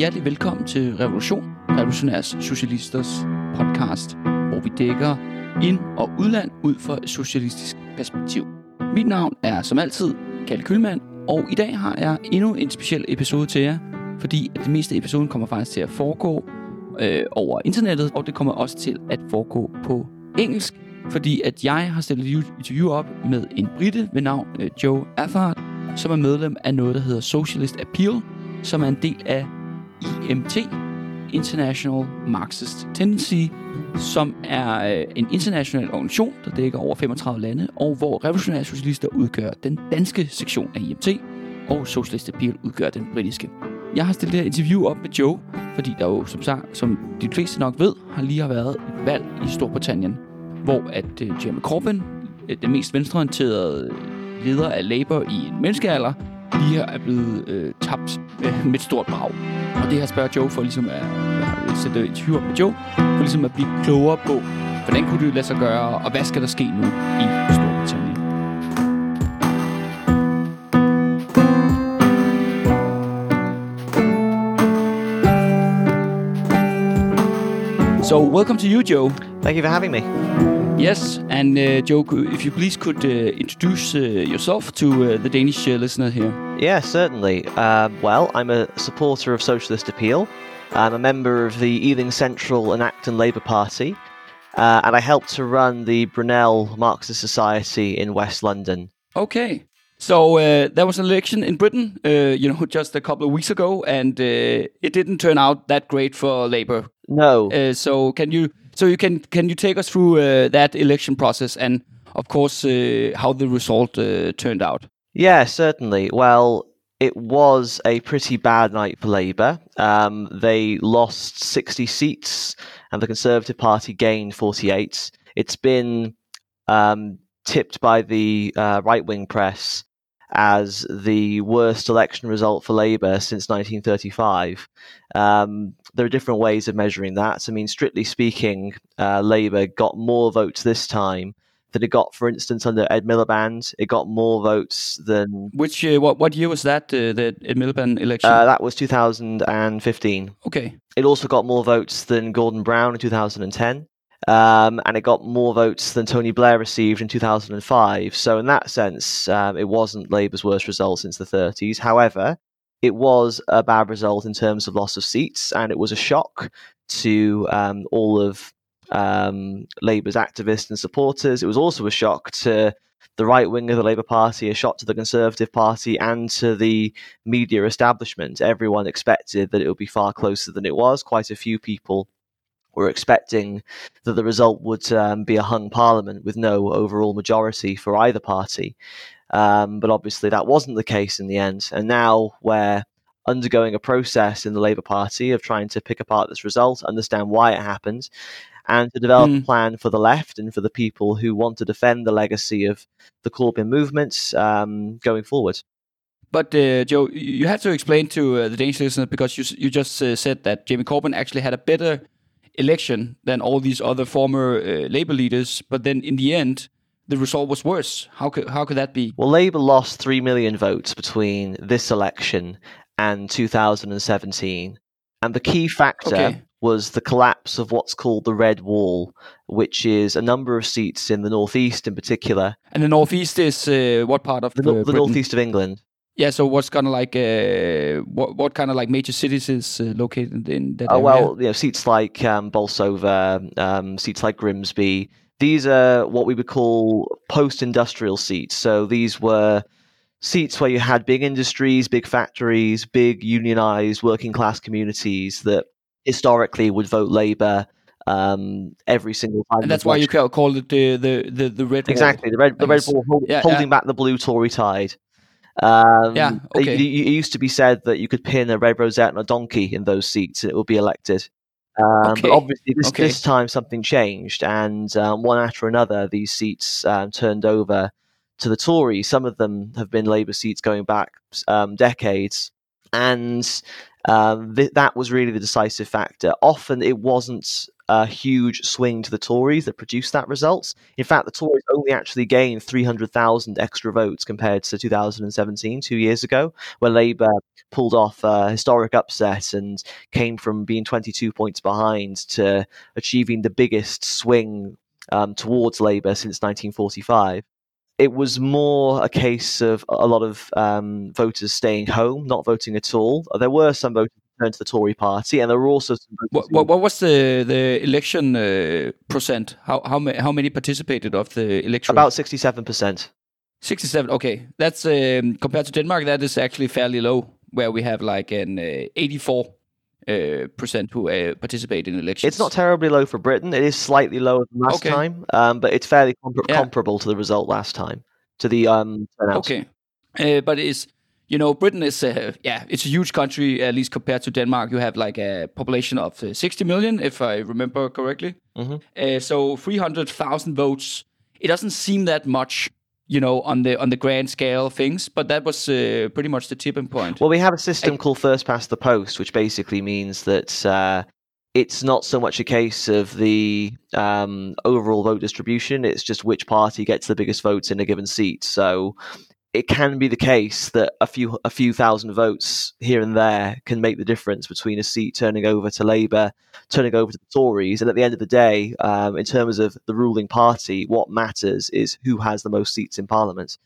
hjertelig velkommen til Revolution, Revolutionærs Socialisters podcast, hvor vi dækker ind- og udland ud fra et socialistisk perspektiv. Mit navn er som altid Kalle Kølmand, og i dag har jeg endnu en speciel episode til jer, fordi at det meste af episoden kommer faktisk til at foregå øh, over internettet, og det kommer også til at foregå på engelsk, fordi at jeg har stillet et interview op med en brite ved navn øh, Joe Affard, som er medlem af noget, der hedder Socialist Appeal, som er en del af IMT, International Marxist Tendency, som er øh, en international organisation, der dækker over 35 lande, og hvor revolutionære socialister udgør den danske sektion af IMT, og Socialist Appeal udgør den britiske. Jeg har stillet det her interview op med Joe, fordi der jo, som, sagt, som de fleste nok ved, har lige har været et valg i Storbritannien, hvor at øh, Jeremy Corbyn, øh, den mest venstreorienterede leder af Labour i en menneskealder, lige er blevet øh, tabt øh, med et stort brag. Og det her spørger Joe for ligesom at, at sætte et hyr med Joe, for ligesom at blive klogere på, hvordan kunne det lade sig gøre, og hvad skal der ske nu i Storbritannien. So, welcome to you, Joe. Thank you for having me. Yes, and uh, Joe, if you please could uh, introduce uh, yourself to uh, the Danish uh, listener here. Yeah, certainly. Uh, well, I'm a supporter of Socialist Appeal. I'm a member of the Ealing Central and Acton Labour Party, uh, and I helped to run the Brunel Marxist Society in West London. Okay. So uh, there was an election in Britain, uh, you know, just a couple of weeks ago, and uh, it didn't turn out that great for Labour. No. Uh, so can you, so you can, can you take us through uh, that election process and, of course, uh, how the result uh, turned out? Yeah, certainly. Well, it was a pretty bad night for Labour. Um, they lost 60 seats, and the Conservative Party gained 48. It's been um, tipped by the uh, right wing press as the worst election result for Labour since 1935. Um, there are different ways of measuring that. I mean, strictly speaking, uh, Labour got more votes this time than it got, for instance, under Ed Miliband. It got more votes than. Which uh, what what year was that? Uh, the Ed Miliband election. Uh, that was 2015. okay. It also got more votes than Gordon Brown in 2010. Um, and it got more votes than Tony Blair received in 2005. So, in that sense, um, it wasn't Labour's worst result since the 30s. However, it was a bad result in terms of loss of seats, and it was a shock to um, all of um, Labour's activists and supporters. It was also a shock to the right wing of the Labour Party, a shock to the Conservative Party, and to the media establishment. Everyone expected that it would be far closer than it was. Quite a few people were expecting that the result would um, be a hung parliament with no overall majority for either party. Um, but obviously, that wasn't the case in the end. And now we're undergoing a process in the Labour Party of trying to pick apart this result, understand why it happened, and to develop Mm. a plan for the left and for the people who want to defend the legacy of the Corbyn movement um, going forward. But uh, Joe, you had to explain to uh, the Danish listener because you you just uh, said that Jamie Corbyn actually had a better election than all these other former uh, Labour leaders, but then in the end, the result was worse. How could how could that be? Well, Labour lost 3 million votes between this election and 2017. And the key factor Okay. was the collapse of what's called the Red Wall, which is a number of seats in the Northeast in particular, And the northeast is uh, what part of the, nor- the Northeast of England. Yeah, so what's kind of like uh, what what kind of like major cities is uh, located in that Oh, area? well, you know, seats like um, Bolsover, um, seats like Grimsby, these are what we would call post industrial seats. So these were seats where you had big industries, big factories, big unionized working class communities that historically would vote Labour um, every single time. and that's why you election. ca- call it the the the, the red Wall. Exactly, the red, the red hold, Yeah, holding yeah. back the blue Tory tide. Um, Yeah, it- okay. It, it used to be said that you could pin a red rosette on a donkey in those seats and it would be elected. Um, Okay, But obviously, this, okay. this time something changed, and um, one after another, these seats um, turned over to the Tories. Some of them have been Labour seats going back um, decades, and um, th- that was really the decisive factor. Often, it wasn't a huge swing to the Tories that produced that result. In fact, the Tories only actually gained 300,000 extra votes compared to 2017, two years ago, where Labour pulled off a historic upset and came from being 22 points behind to achieving the biggest swing um, towards Labour since 1945 it was more a case of a lot of um, voters staying home, not voting at all. There were some voters who to the Tory party, and there were also some. What, what, what was the the election uh, percent? How how ma- how many participated of the election? About sixty-seven percent. Sixty-seven. Okay, that's um, compared to Denmark. That is actually fairly low. Where we have like an uh, eighty-four uh, percent who uh, participate in elections. It's not terribly low for Britain. It is slightly lower than last Okay. time, um, but it's fairly compar- Yeah. comparable to the result last time. To the um, turnout. Okay, uh, but it's you know Britain is uh, yeah it's a huge country at least compared to Denmark. You have like a population of uh, 60 million if I remember correctly. Mhm. Uh, so 300,000 votes. It doesn't seem that much, you know, on the on the grand scale of things. But that was uh, pretty much the tipping point. Well, we have a system called first past the post, which basically means that uh, it's not so much a case of the um, overall vote distribution; it's just which party gets the biggest votes in a given seat. So it can be the case that a few a few thousand votes here and there can make the difference between a seat turning over to Labour, turning over to the Tories, and at the end of the day, um, in terms of the ruling party, what matters is who has the most seats in Parliament.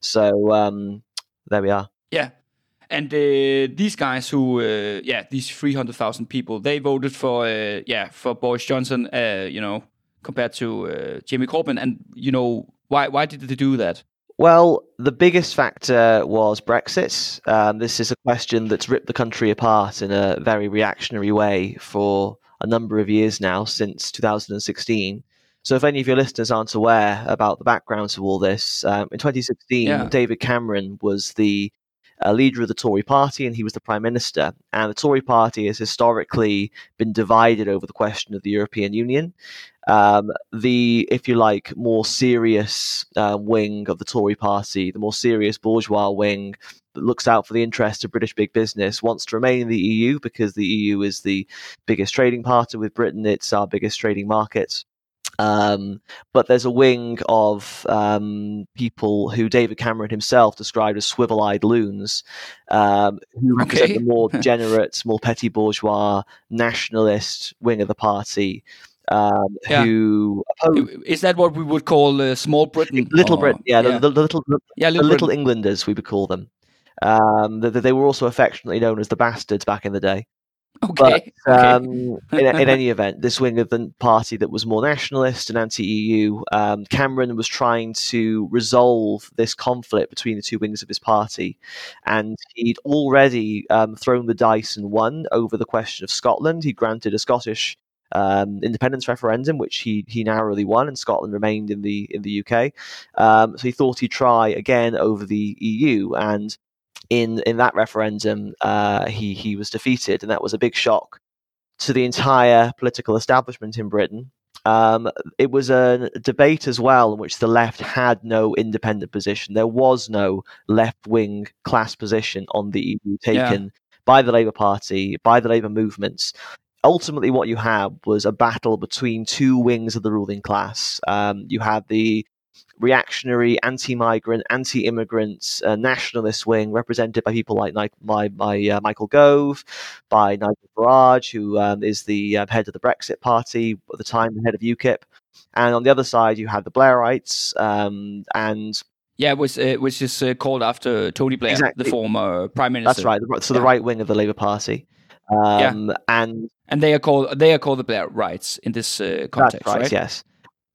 So um, there we are. Yeah. And uh, these guys who, uh, yeah, these 300,000 people, they voted for, uh, yeah, for Boris Johnson, uh, you know, compared to uh, Jamie Corbyn. And, you know, why, why did they do that? Well, the biggest factor was Brexit. Um, this is a question that's ripped the country apart in a very reactionary way for a number of years now, since 2016. So, if any of your listeners aren't aware about the background to all this, um, in 2016, Yeah. David Cameron was the uh, leader of the Tory party and he was the prime minister. And the Tory party has historically been divided over the question of the European Union. Um, the, if you like, more serious uh, wing of the Tory party, the more serious bourgeois wing that looks out for the interests of British big business, wants to remain in the EU because the EU is the biggest trading partner with Britain. It's our biggest trading market. Um, but there's a wing of um, people who David Cameron himself described as swivel-eyed loons, um, who represent the more degenerate, more petty bourgeois, nationalist wing of the party, um, Yeah. who oppose Is that what we would call uh, small Britain? Little or- Britain, yeah, yeah. The, the little the yeah, Little, little Englanders we would call them. Um, th- th- they were also affectionately known as the bastards back in the day. Okay. But okay. um, in, in any event, this wing of the party that was more nationalist and anti-EU, um, Cameron was trying to resolve this conflict between the two wings of his party, and he'd already um, thrown the dice and won over the question of Scotland. He granted a Scottish um, independence referendum, which he he narrowly won, and Scotland remained in the in the UK. Um, so he thought he'd try again over the EU, and in in that referendum, uh, he he was defeated, and that was a big shock to the entire political establishment in Britain. Um, it was a debate as well in which the left had no independent position. There was no left wing class position on the EU taken by the Labour Party, by the Labour movements. Ultimately, what you had was a battle between two wings of the ruling class. Um, you had the reactionary, anti-migrant, anti-immigrant, uh, nationalist wing represented by people like Ni- my, my uh, Michael Gove, by Nigel Farage, who um, is the uh, head of the Brexit Party at the time, the head of UKIP, and on the other side you had the Blairites um, and yeah, which, uh, which is uh, called after Tony Blair, Exactly. the former prime minister. that's right, so the Yeah. right wing of the Labour Party. Um, And And they are called they are called the Blairites in this uh, context, right, Yes,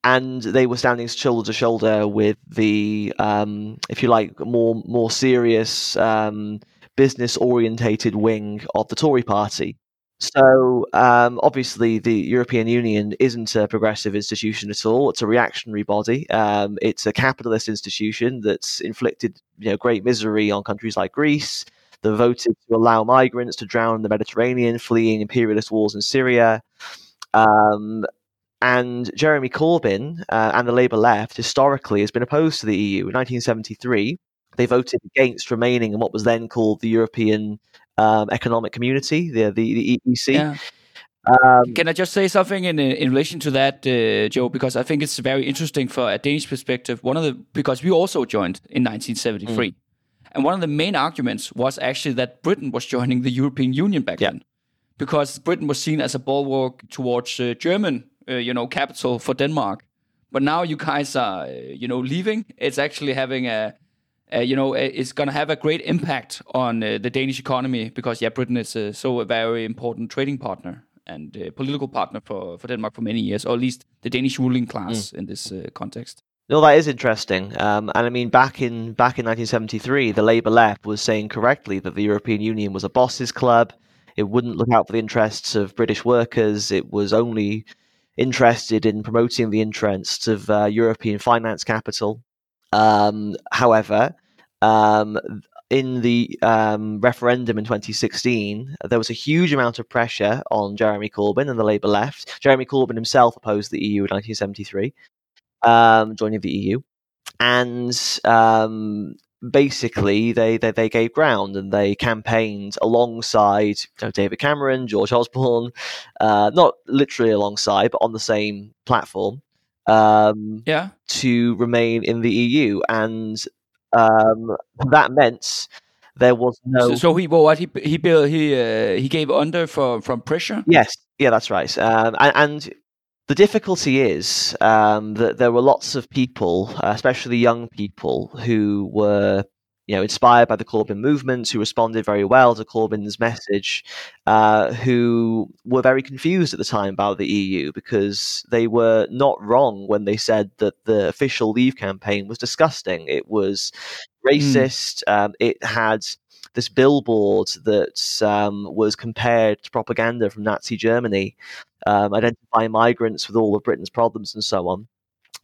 and they were standing shoulder to shoulder with the, um, if you like, more more serious, um, business orientated wing of the Tory party. So um, obviously, the European Union isn't a progressive institution at all. It's a reactionary body. Um, it's a capitalist institution that's inflicted, you know, great misery on countries like Greece. They voted to allow migrants to drown in the Mediterranean, fleeing imperialist wars in Syria. Um, and Jeremy Corbyn uh, and the Labour left historically has been opposed to the EU. In 1973, they voted against remaining in what was then called the European um, Economic Community, the, the, the EEC. Yeah. Um, Can I just say something in in relation to that, uh, Joe? Because I think it's very interesting for a Danish perspective. One of the because we also joined in 1973, Mm. And one of the main arguments was actually that Britain was joining the European Union back Yeah. then, because Britain was seen as a bulwark towards uh, German, uh, you know, capital for Denmark. But now you guys are, uh, you know, leaving. It's actually having a uh, you know, uh, it's going to have a great impact on uh, the Danish economy because, yeah, Britain is uh, so a very important trading partner and uh, political partner for, for Denmark for many years, or at least the Danish ruling class in this uh, context. No, that is interesting. Um, and I mean, back in back in 1973, the Labour left was saying correctly that the European Union was a bosses' club. It wouldn't look out for the interests of British workers. It was only interested in promoting the interests of uh, European finance capital. Um, however, um, in the um, referendum in 2016, there was a huge amount of pressure on Jeremy Corbyn and the Labour left. Jeremy Corbyn himself opposed the EU in 1973 um, joining the EU, and um, basically they, they they gave ground and they campaigned alongside you know, David Cameron, George Osborne, uh, not literally alongside, but on the same platform um, Yeah. to remain in the EU, and um, that meant there was no. So, so he well, what he he built he uh, he gave under for from pressure. Yes, yeah, that's right. Um, and, and the difficulty is um, that there were lots of people, uh, especially young people, who were, you know, inspired by the Corbyn movement, who responded very well to Corbyn's message, uh, who were very confused at the time about the EU because they were not wrong when they said that the official Leave campaign was disgusting. It was racist. Um, it had this billboard that um, was compared to propaganda from Nazi Germany, um, identifying migrants with all of Britain's problems and so on.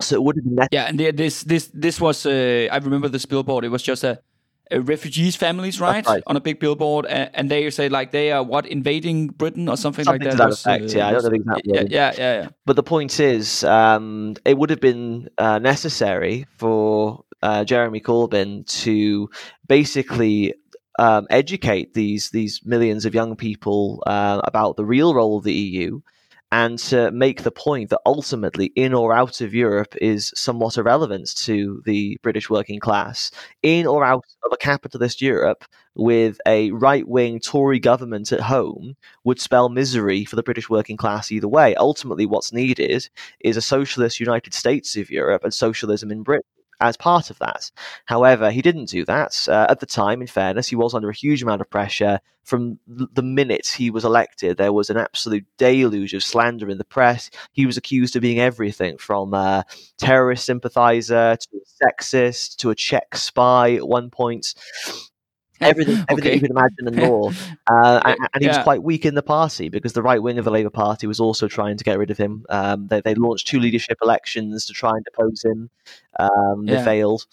So it would have been necessary. Yeah, and this this this was uh, I remember this billboard. It was just a, a refugees families, right? right. on a big billboard, and, and they say like they are what invading Britain or something, Something like to that. that was, effect, yeah, I don't know the exact yeah, yeah, yeah, yeah. But the point is, um, it would have been uh, necessary for uh, Jeremy Corbyn to basically um, educate these these millions of young people uh, about the real role of the EU, and to make the point that ultimately, in or out of Europe, is somewhat irrelevant to the British working class. In or out of a capitalist Europe, with a right wing Tory government at home, would spell misery for the British working class either way. Ultimately, what's needed is a socialist United States of Europe and socialism in Britain as part of that. However, he didn't do that. Uh, at the time, in fairness, he was under a huge amount of pressure. From the minute he was elected, there was an absolute deluge of slander in the press. He was accused of being everything from a terrorist sympathizer to a sexist to a Czech spy at one point. Everything, everything Okay. you can imagine and more. Uh, and, and he was quite weak in the party because the right wing of the Labour Party was also trying to get rid of him. Um, they, they launched two leadership elections to try and depose him. Um, They Yeah. failed.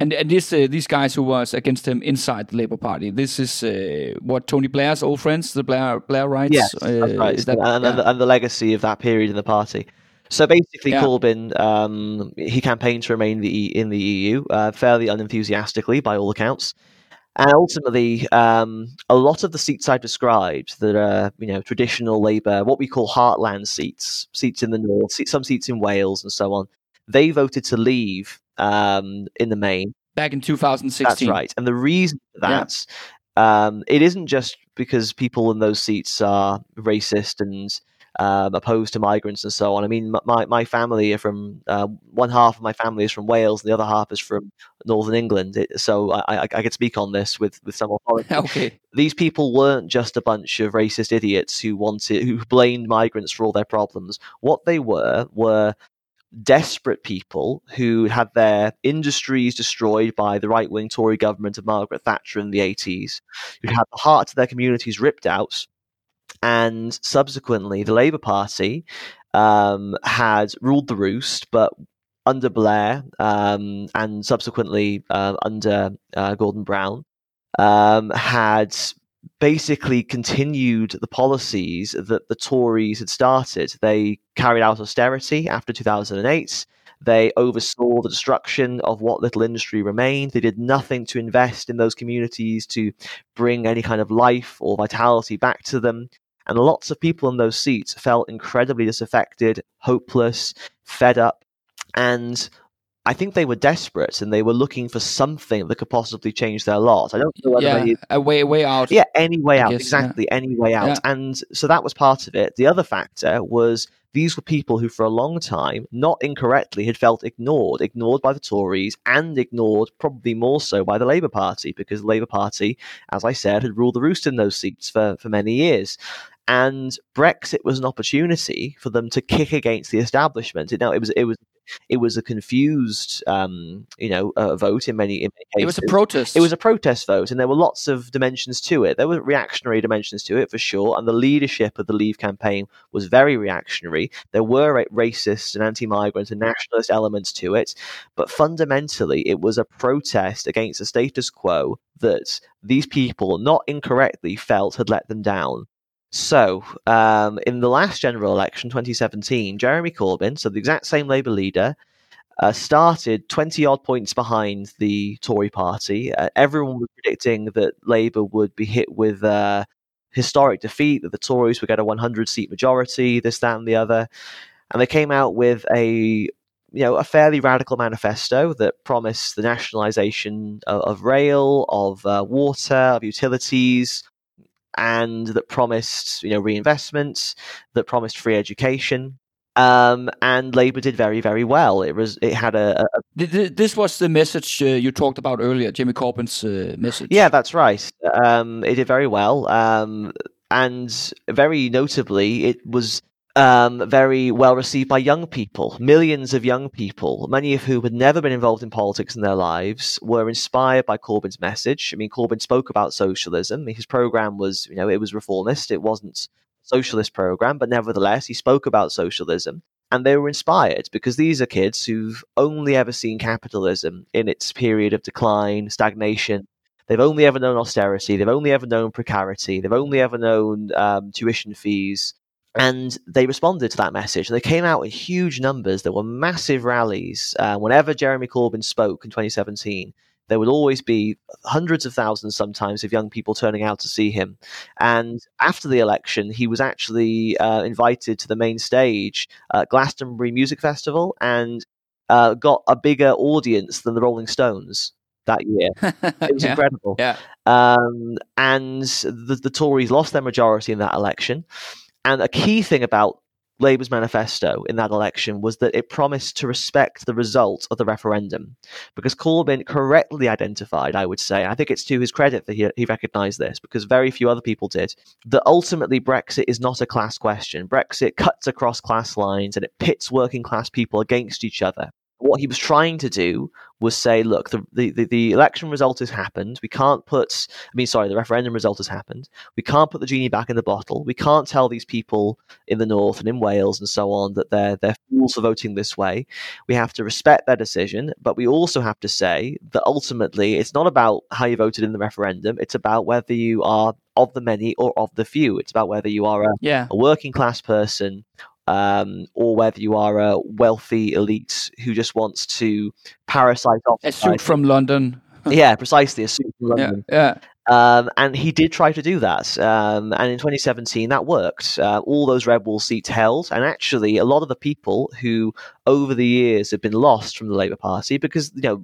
And and this uh, these guys who was against him inside the Labour Party. This is uh, what Tony Blair's old friends, the Blair Blairites. Yes, uh, right. Is that and, and, yeah. the, and the legacy of that period in the party. So basically, Yeah. Corbyn um, he campaigned to remain the, E- in the EU uh, fairly unenthusiastically, by all accounts. And ultimately, um, a lot of the seats I've described that are, you know, traditional Labour, what we call heartland seats, seats in the north, se- some seats in Wales, and so on, they voted to leave um, in the main. back in 2016? That's right. And the reason for Yeah. that, um, it isn't just because people in those seats are racist and um, opposed to migrants and so on. I mean, my, my family are from, uh, one half of my family is from Wales, and the other half is from Northern England. It, so I, I, I could speak on this with, with some authority. okay. These people weren't just a bunch of racist idiots who wanted, who blamed migrants for all their problems. What they were were desperate people who had their industries destroyed by the right wing Tory government of Margaret Thatcher in the 80s, who had the hearts of their communities ripped out. And subsequently, the Labour Party um, had ruled the roost, but under Blair um, and subsequently uh, under uh, Gordon Brown, um, had basically continued the policies that the Tories had started. They carried out austerity after 2008. They oversaw the destruction of what little industry remained. They did nothing to invest in those communities to bring any kind of life or vitality back to them. And lots of people in those seats felt incredibly disaffected, hopeless, fed up. And I think they were desperate and they were looking for something that could possibly change their lot. I don't know whether yeah, they, a way way out. yeah, any way I out, guess, yeah. exactly, any way out. Yeah. And so that was part of it. The other factor was these were people who, for a long time, not incorrectly, had felt ignored, ignored by the Tories and ignored probably more so by the Labour Party, because the Labour Party, as I said, had ruled the roost in those seats for, for many years. And Brexit was an opportunity for them to kick against the establishment. Now it was it was it was a confused, um, you know, uh, vote in many in many cases. It was a protest. It was a protest vote, and there were lots of dimensions to it. There were reactionary dimensions to it for sure, and the leadership of the Leave campaign was very reactionary. There were ra- racist and anti-migrant and nationalist elements to it, but fundamentally, it was a protest against the status quo that these people, not incorrectly, felt had let them down. So, um, in the last general election, 2017, Jeremy Corbyn, so the exact same Labour leader, uh, started 20 odd points behind the Tory party. Uh, everyone was predicting that Labour would be hit with a historic defeat, that the Tories would get a 100 seat majority, this, that, and the other. And they came out with a you know, a fairly radical manifesto that promised the nationalisation of, of rail, of uh, water, of utilities, and that promised, you know, reinvestments, that promised free education. Um, and Labour did very, very well. It was, it had a, a Th- th- This was the message uh, you talked about earlier, Jimmy Corbyn's uh, message. Yeah, that's right. Um, it did very well, um, and very notably, it was um, very well received by young people. Millions of young people, many of whom had never been involved in politics in their lives, were inspired by Corbyn's message. I mean, Corbyn spoke about socialism. His program was, you know, it was reformist. It wasn't a socialist program, but nevertheless, he spoke about socialism. And they were inspired because these are kids who've only ever seen capitalism in its period of decline, stagnation. They've only ever known austerity. They've only ever known precarity. They've only ever known um, tuition fees. And they responded to that message. They came out in huge numbers. There were massive rallies. Uh, whenever Jeremy Corbyn spoke in 2017, there would always be hundreds of thousands sometimes of young people turning out to see him. And after the election, he was actually uh, invited to the main stage at Glastonbury Music Festival and uh, got a bigger audience than the Rolling Stones that year. It was yeah. incredible. Yeah. Um, and the, the Tories lost their majority in that election. And a key thing about Labour's manifesto in that election was that it promised to respect the result of the referendum. Because Corbyn correctly identified, I would say, I think it's to his credit that he, he recognised this, because very few other people did, that ultimately Brexit is not a class question. Brexit cuts across class lines and it pits working class people against each other. What he was trying to do was say, look, the, the, the, election result has happened. We can't put, I mean, sorry, the referendum result has happened. We can't put the genie back in the bottle. We can't tell these people in the north and in Wales and so on that they're they're fools for voting this way. We have to respect their decision, but we also have to say that ultimately it's not about how you voted in the referendum. It's about whether you are of the many or of the few. It's about whether you are a, Yeah. a working class person um, or whether you are a wealthy elite who just wants to parasite off. A suit from London. yeah, precisely a suit from London. Yeah. Um, and he did try to do that. Um, and in 2017, that worked. Uh, all those Red Wall seats held. And actually, a lot of the people who, over the years, have been lost from the Labour Party, because, you know,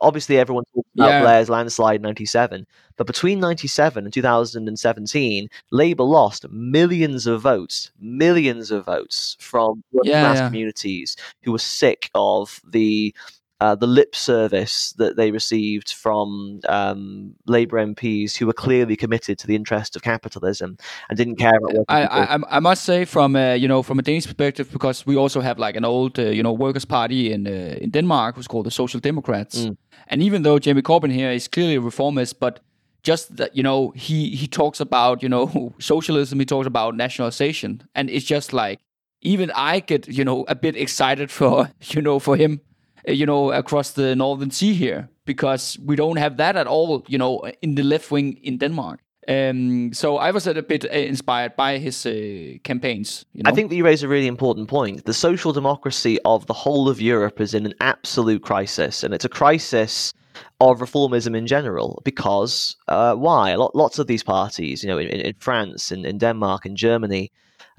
obviously everyone talks about Yeah. Blair's landslide in 97. But between 97 and 2017, Labour lost millions of votes, millions of votes from working Yeah, class yeah. communities who were sick of the uh, the lip service that they received from um, Labour MPs who were clearly committed to the interest of capitalism and didn't care about I. I I- must say from uh, you know from a Danish perspective because we also have like an old uh, you know workers party in uh, in Denmark who's called the Social Democrats, Mm. and even though Jamie Corbyn here is clearly a reformist, but just that you know he he talks about you know socialism, he talks about nationalization, and it's just like even I get you know a bit excited for you know for him, you know across the northern sea here because we don't have that at all you know in the left wing in Denmark. Um, so I was a bit uh, inspired by his uh, campaigns. You know? I think that you raise a really important point. The social democracy of the whole of Europe is in an absolute crisis, and it's a crisis of reformism in general. Because uh, why? Lots of these parties, you know, in, in France, in, in Denmark, in Germany,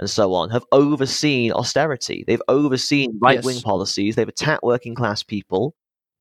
and so on, have overseen austerity. They've overseen right wing yes. policies. They've attacked working class people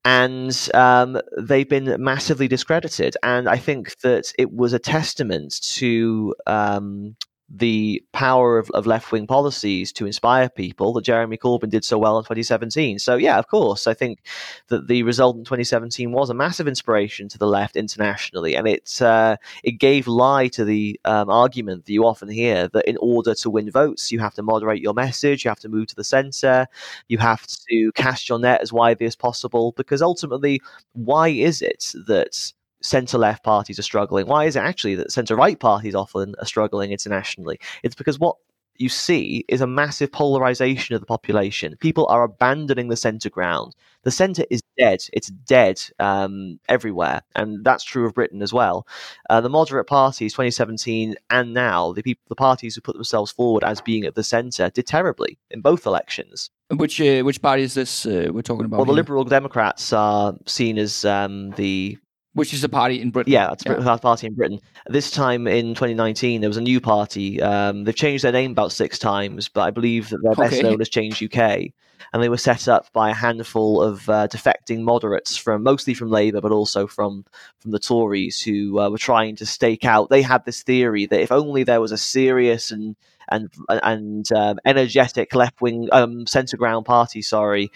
and um, they've been massively discredited. And I think that it was a testament to um, the power of, of left wing policies to inspire people that Jeremy Corbyn did so well in 2017. So, yeah, of course, I think that the result in 2017 was a massive inspiration to the left internationally, and it uh, it gave lie to the um, argument that you often hear that in order to win votes, you have to moderate your message, you have to move to the centre, you have to cast your net as widely as possible, because ultimately, why is it that centre left parties are struggling? Why is it actually that centre right parties often are struggling internationally? It's because what you see is a massive polarization of the population. People are abandoning the centre ground. The centre is dead. It's dead um, everywhere, and that's true of Britain as well. Uh, the moderate parties, 2017 and now, the people, the parties who put themselves forward as being at the centre, did terribly in both elections. Which uh, which party is this uh, we're talking about? Well, here? the Liberal Democrats are seen as um, the which is a party in Britain. Yeah, it's yeah. a party in Britain. This time in 2019, there was a new party. Um, they've changed their name about six times, but I believe that they're best known as Change UK. And they were set up by a handful of uh, defecting moderates from mostly from Labour, but also from from the Tories, who uh, were trying to stake out. They had this theory that if only there was a serious and and and um, energetic left wing um, centre ground party, sorry,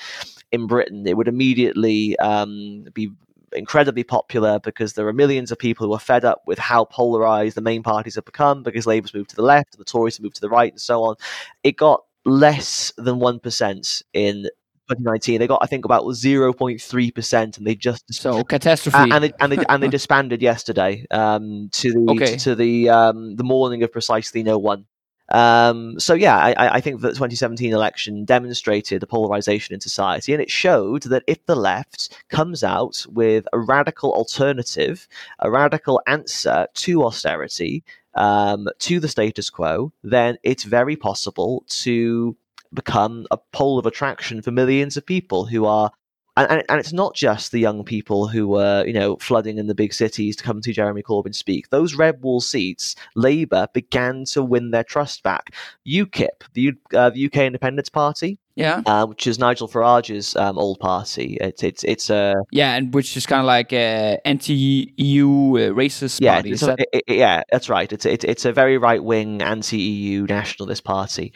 in Britain, it would immediately um, be incredibly popular because there are millions of people who are fed up with how polarized the main parties have become because Labour's moved to the left, the Tories have moved to the right, and so on. It got less than 1% in 2019. They got, I think, about 0.3%, and they just so catastrophe. And they, and they, and they disbanded yesterday um, to the okay. to, to the um, the mourning of precisely no one. Um, so yeah, I, I, think the 2017 election demonstrated the polarization in society, and it showed that if the left comes out with a radical alternative, a radical answer to austerity, um, to the status quo, then it's very possible to become a pole of attraction for millions of people who are and, and, and, it's not just the young people who were, you know, flooding in the big cities to come to Jeremy Corbyn speak. Those red wall seats, Labour began to win their trust back. UKIP, the, uh, the UK Independence Party, yeah, uh, which is Nigel Farage's um, old party. It's it's it's a uh, yeah, and which is kind of like a anti-EU uh, racist yeah, party. That... It, it, yeah, that's right. It's it's it's a very right wing anti-EU nationalist party.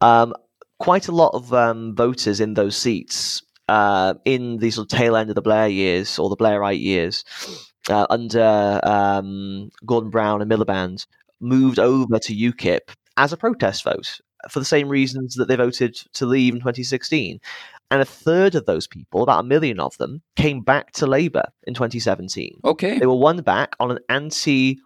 Um, quite a lot of um, voters in those seats uh, in the sort of tail end of the Blair years or the Blairite years uh, under um, Gordon Brown and Miliband moved over to UKIP as a protest vote for the same reasons that they voted to leave in 2016. And a third of those people, about a million of them, came back to Labour in 2017. Okay. They were won back on an anti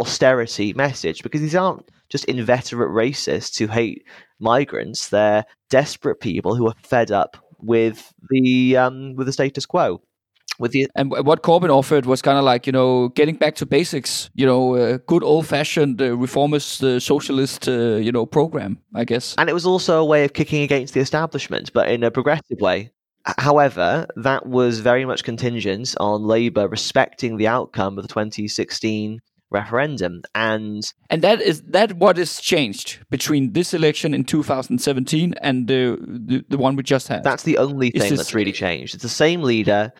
austerity message because these aren't just inveterate racists who hate migrants. They're desperate people who are fed up with the um, with the status quo. With the and what Corbyn offered was kind of like you know getting back to basics, you know, uh, good old fashioned uh, reformist uh, socialist uh, you know program, I guess. And it was also a way of kicking against the establishment, but in a progressive way. However, that was very much contingent on Labour respecting the outcome of the 2016 referendum. And and that is that what is changed between this election in 2017 and the the, the one we just had. That's the only thing this... that's really changed. It's the same leader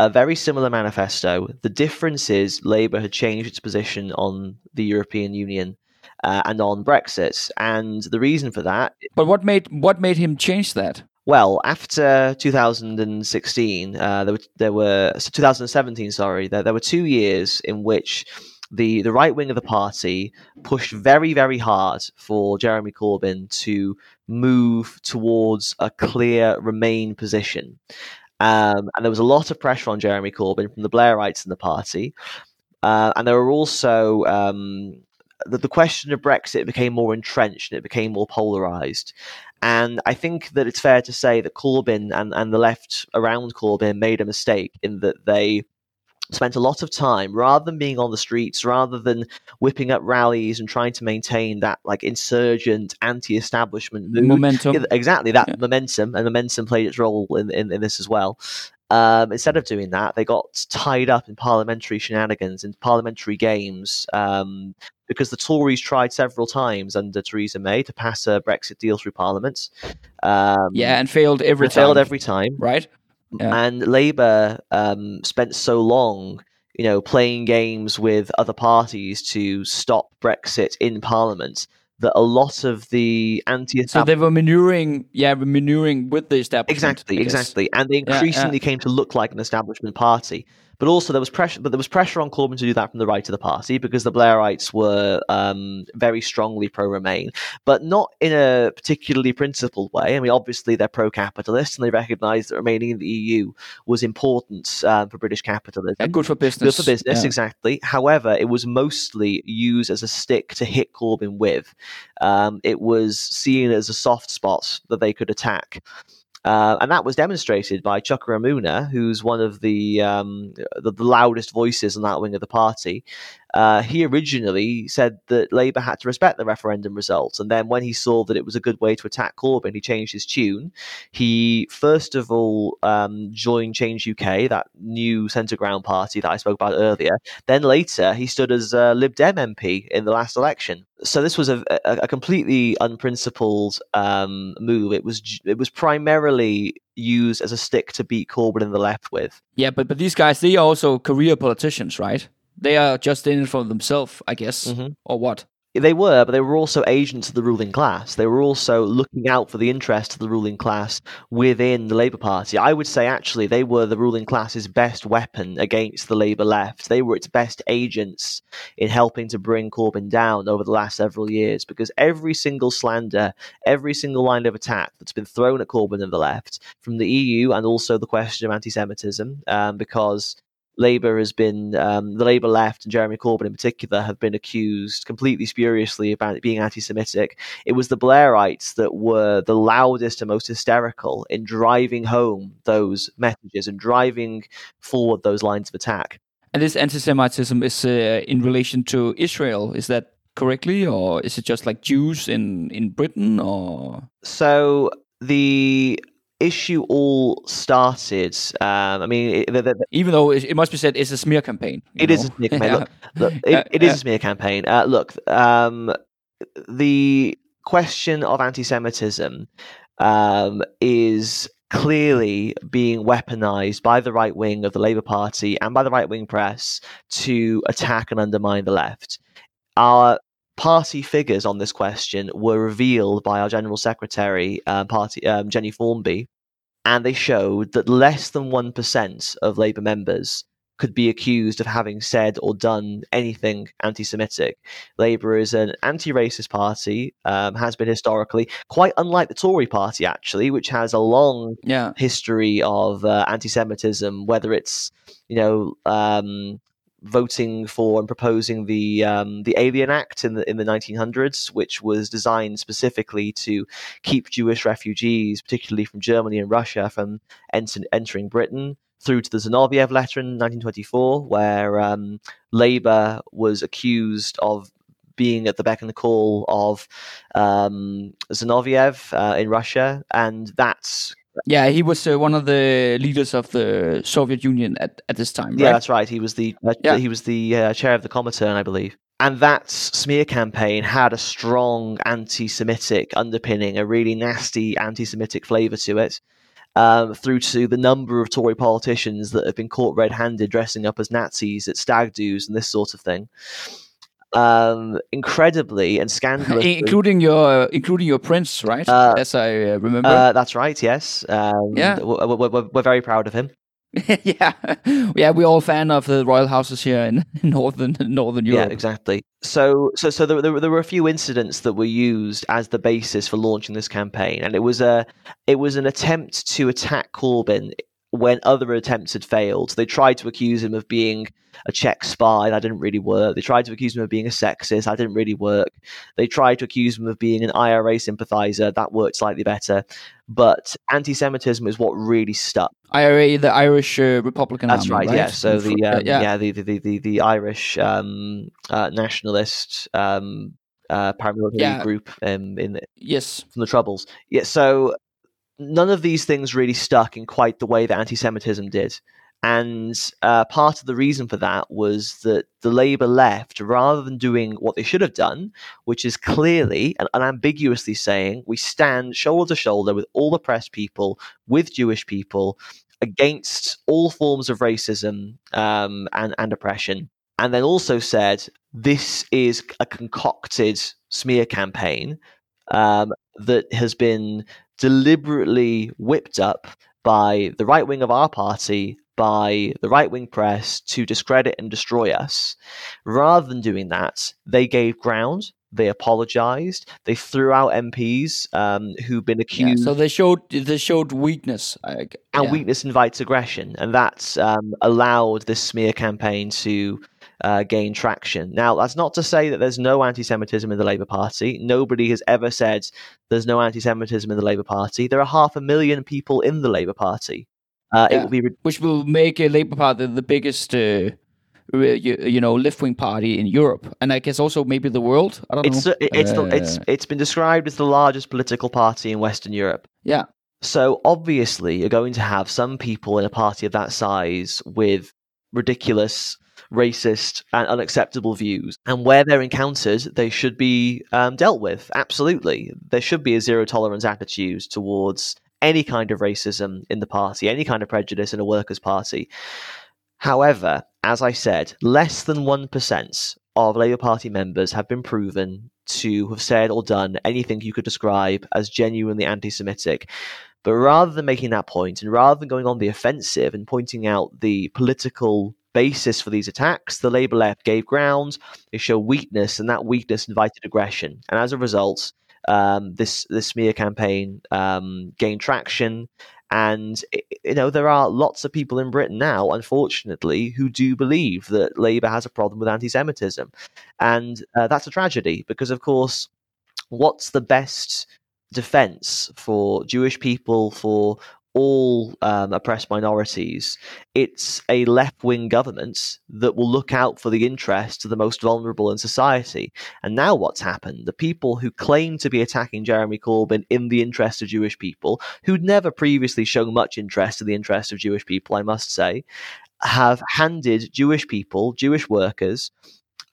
a very similar manifesto. The difference is labour had changed its position on the european union uh, and on brexit. And the reason for that but what made what made him change that? Well, after 2016, uh, there were there were so 2017. Sorry, there, there were two years in which the the right wing of the party pushed very very hard for Jeremy Corbyn to move towards a clear Remain position. Um, and there was a lot of pressure on Jeremy Corbyn from the Blairites in the party. Uh, and there were also um, the, the question of Brexit became more entrenched and it became more polarized. And I think that it's fair to say that Corbyn and, and the left around Corbyn made a mistake in that they spent a lot of time rather than being on the streets, rather than whipping up rallies and trying to maintain that like insurgent, anti-establishment mood. momentum. exactly that yeah. momentum, and momentum played its role in, in, in this as well. Um, instead of doing that, they got tied up in parliamentary shenanigans and parliamentary games um, because the Tories tried several times under Theresa May to pass a Brexit deal through Parliament. Um, yeah, and failed every time. failed every time. right. Yeah. And Labour um, spent so long, you know, playing games with other parties to stop Brexit in Parliament that a lot of the anti So they were manuring yeah, maneuvering with the establishment. Exactly, exactly, and they Yeah, yeah. increasingly came to look like an establishment party. But also there was pressure, but there was pressure on Corbyn to do that from the right of the party because the Blairites were um, very strongly pro-Remain, but not in a particularly principled way. I mean, obviously they're pro-capitalist and they recognise that remaining in the EU was important um, for British capitalism. Yeah, good for business. Good for business, Yeah. exactly. However, it was mostly used as a stick to hit Corbyn with. Um, it was seen as a soft spot that they could attack. Uh, and that was demonstrated by Chuka Umunna, who's one of the, um, the the loudest voices on that wing of the party. Uh, he originally said that Labour had to respect the referendum results, and then when he saw that it was a good way to attack Corbyn, he changed his tune. He first of all um, joined Change UK, that new centre ground party that I spoke about earlier. Then later, he stood as a Lib Dem MP in the last election. So this was a, a, a completely unprincipled um, move. It was it was primarily used as a stick to beat Corbyn and the left with. Yeah, but but these guys, they are also career politicians, right? They are just in it for themselves, I guess, Mhm. or what? They were, but they were also agents of the ruling class. They were also looking out for the interests of the ruling class within the Labour Party. I would say, actually, they were the ruling class's best weapon against the Labour left. They were its best agents in helping to bring Corbyn down over the last several years because every single slander, every single line of attack that's been thrown at Corbyn and the left from the EU and also the question of anti Semitism, um, because Labour has been, um, the Labour left and Jeremy Corbyn in particular have been accused completely spuriously about being anti Semitic. It was the Blairites that were the loudest and most hysterical in driving home those messages and driving forward those lines of attack. And this anti-Semitism is uh, in relation to Israel. Is that correctly, or is it just like Jews in in Britain, or So the issue all started. Um, I mean, it, the, the, even though it, it must be said it's a smear campaign? It is a smear campaign. Look, look, it, Yeah, it is yeah. a smear campaign. Uh, look, um, the question of anti-Semitism um, is clearly being weaponized by the right wing of the Labour Party and by the right wing press to attack and undermine the left. Our party figures on this question were revealed by our General Secretary, um, party um, Jennie Formby, and they showed that less than 1% of Labour members could be accused of having said or done anything anti Semitic. Labour is an anti racist party, um, has been historically, quite unlike the Tory party, actually, which has a long yeah, history of uh, anti-Semitism, whether it's you know um, voting for and proposing the um, the Alien Act in the in the 1900s, which was designed specifically to keep Jewish refugees, particularly from Germany and Russia, from enter- entering Britain. Through to the Zinoviev letter in 1924, where um, Labour was accused of being at the beck and the call of um, Zinoviev uh, in Russia, and that's yeah. He was uh, one of the leaders of the Soviet Union at, at this time, Yeah, that's right. He was the uh, Yeah. he was the uh, chair of the Comintern, I believe. And that smear campaign had a strong anti-Semitic underpinning, a really nasty anti-Semitic flavour to it. Um, through to the number of Tory politicians that have been caught red-handed dressing up as Nazis at stag do's and this sort of thing. Um, incredibly and scandalously, including your including your prince, right? Uh, As I uh, remember. uh, that's right. Yes. Um, Yeah. we're, we're, we're- we're very proud of him. yeah, yeah. We're all fan of the royal houses here in northern northern Europe. Yeah, exactly. So, so, so there, there, there were a few incidents that were used as the basis for launching this campaign, and it was a, it was an attempt to attack Corbyn when other attempts had failed. They tried to accuse him of being a Czech spy, that didn't really work. They tried to accuse him of being a sexist, that didn't really work. They tried to accuse him of being an IRA sympathizer, that worked slightly better. But anti-Semitism is what really stuck. IRA, the Irish uh, Republican That's Army, right. Yeah. So the um, yeah. the, the, the, the the Irish um, uh, nationalist um, uh, paramilitary Yeah. group um, in the, yes, from the Troubles. Yeah. So none of these things really stuck in quite the way that anti Semitism did. And uh, part of the reason for that was that the Labour left, rather than doing what they should have done, which is clearly and unambiguously saying we stand shoulder to shoulder with all oppressed people, with Jewish people, against all forms of racism um, and, and oppression. And then also said this is a concocted smear campaign um, that has been deliberately whipped up by the right wing of our party by the right wing press to discredit and destroy us. Rather than doing that, they gave ground. They apologized. They threw out MPs um, who've been accused. Yeah, so they showed they showed weakness, and yeah. weakness invites aggression, and that's um, allowed this smear campaign to uh, gain traction. Now, that's not to say that there's no anti Semitism in the Labour Party. Nobody has ever said there's no anti Semitism in the Labour Party. There are half a million people in the Labour Party. Uh, yeah. It will be re- which will make a Labour Party the biggest, uh, you, you, know, left wing party in Europe, and I guess also maybe the world. I don't it's, know. It's uh, it's it's been described as the largest political party in Western Europe. Yeah. So obviously, you're going to have some people in a party of that size with ridiculous racist and unacceptable views. And where they're encountered, they should be um, dealt with. Absolutely. There should be a zero tolerance attitude towards any kind of racism in the party, any kind of prejudice in a workers' party. However, as I said, less than 1% of Labour Party members have been proven to have said or done anything you could describe as genuinely anti Semitic. But rather than making that point, and rather than going on the offensive and pointing out the political basis for these attacks, the Labour left gave ground, they showed weakness, and that weakness invited aggression. And as a result, um, this this smear campaign um, gained traction. And you know there are lots of people in Britain now, unfortunately, who do believe that Labour has a problem with anti-Semitism, and uh, that's a tragedy because, of course, what's the best defense for Jewish people, for all um, oppressed minorities. It's a left wing government that will look out for the interests of the most vulnerable in society. And now what's happened? The people who claim to be attacking Jeremy Corbyn in the interest of Jewish people, who'd never previously shown much interest in the interest of Jewish people, I must say, have handed Jewish people, Jewish workers,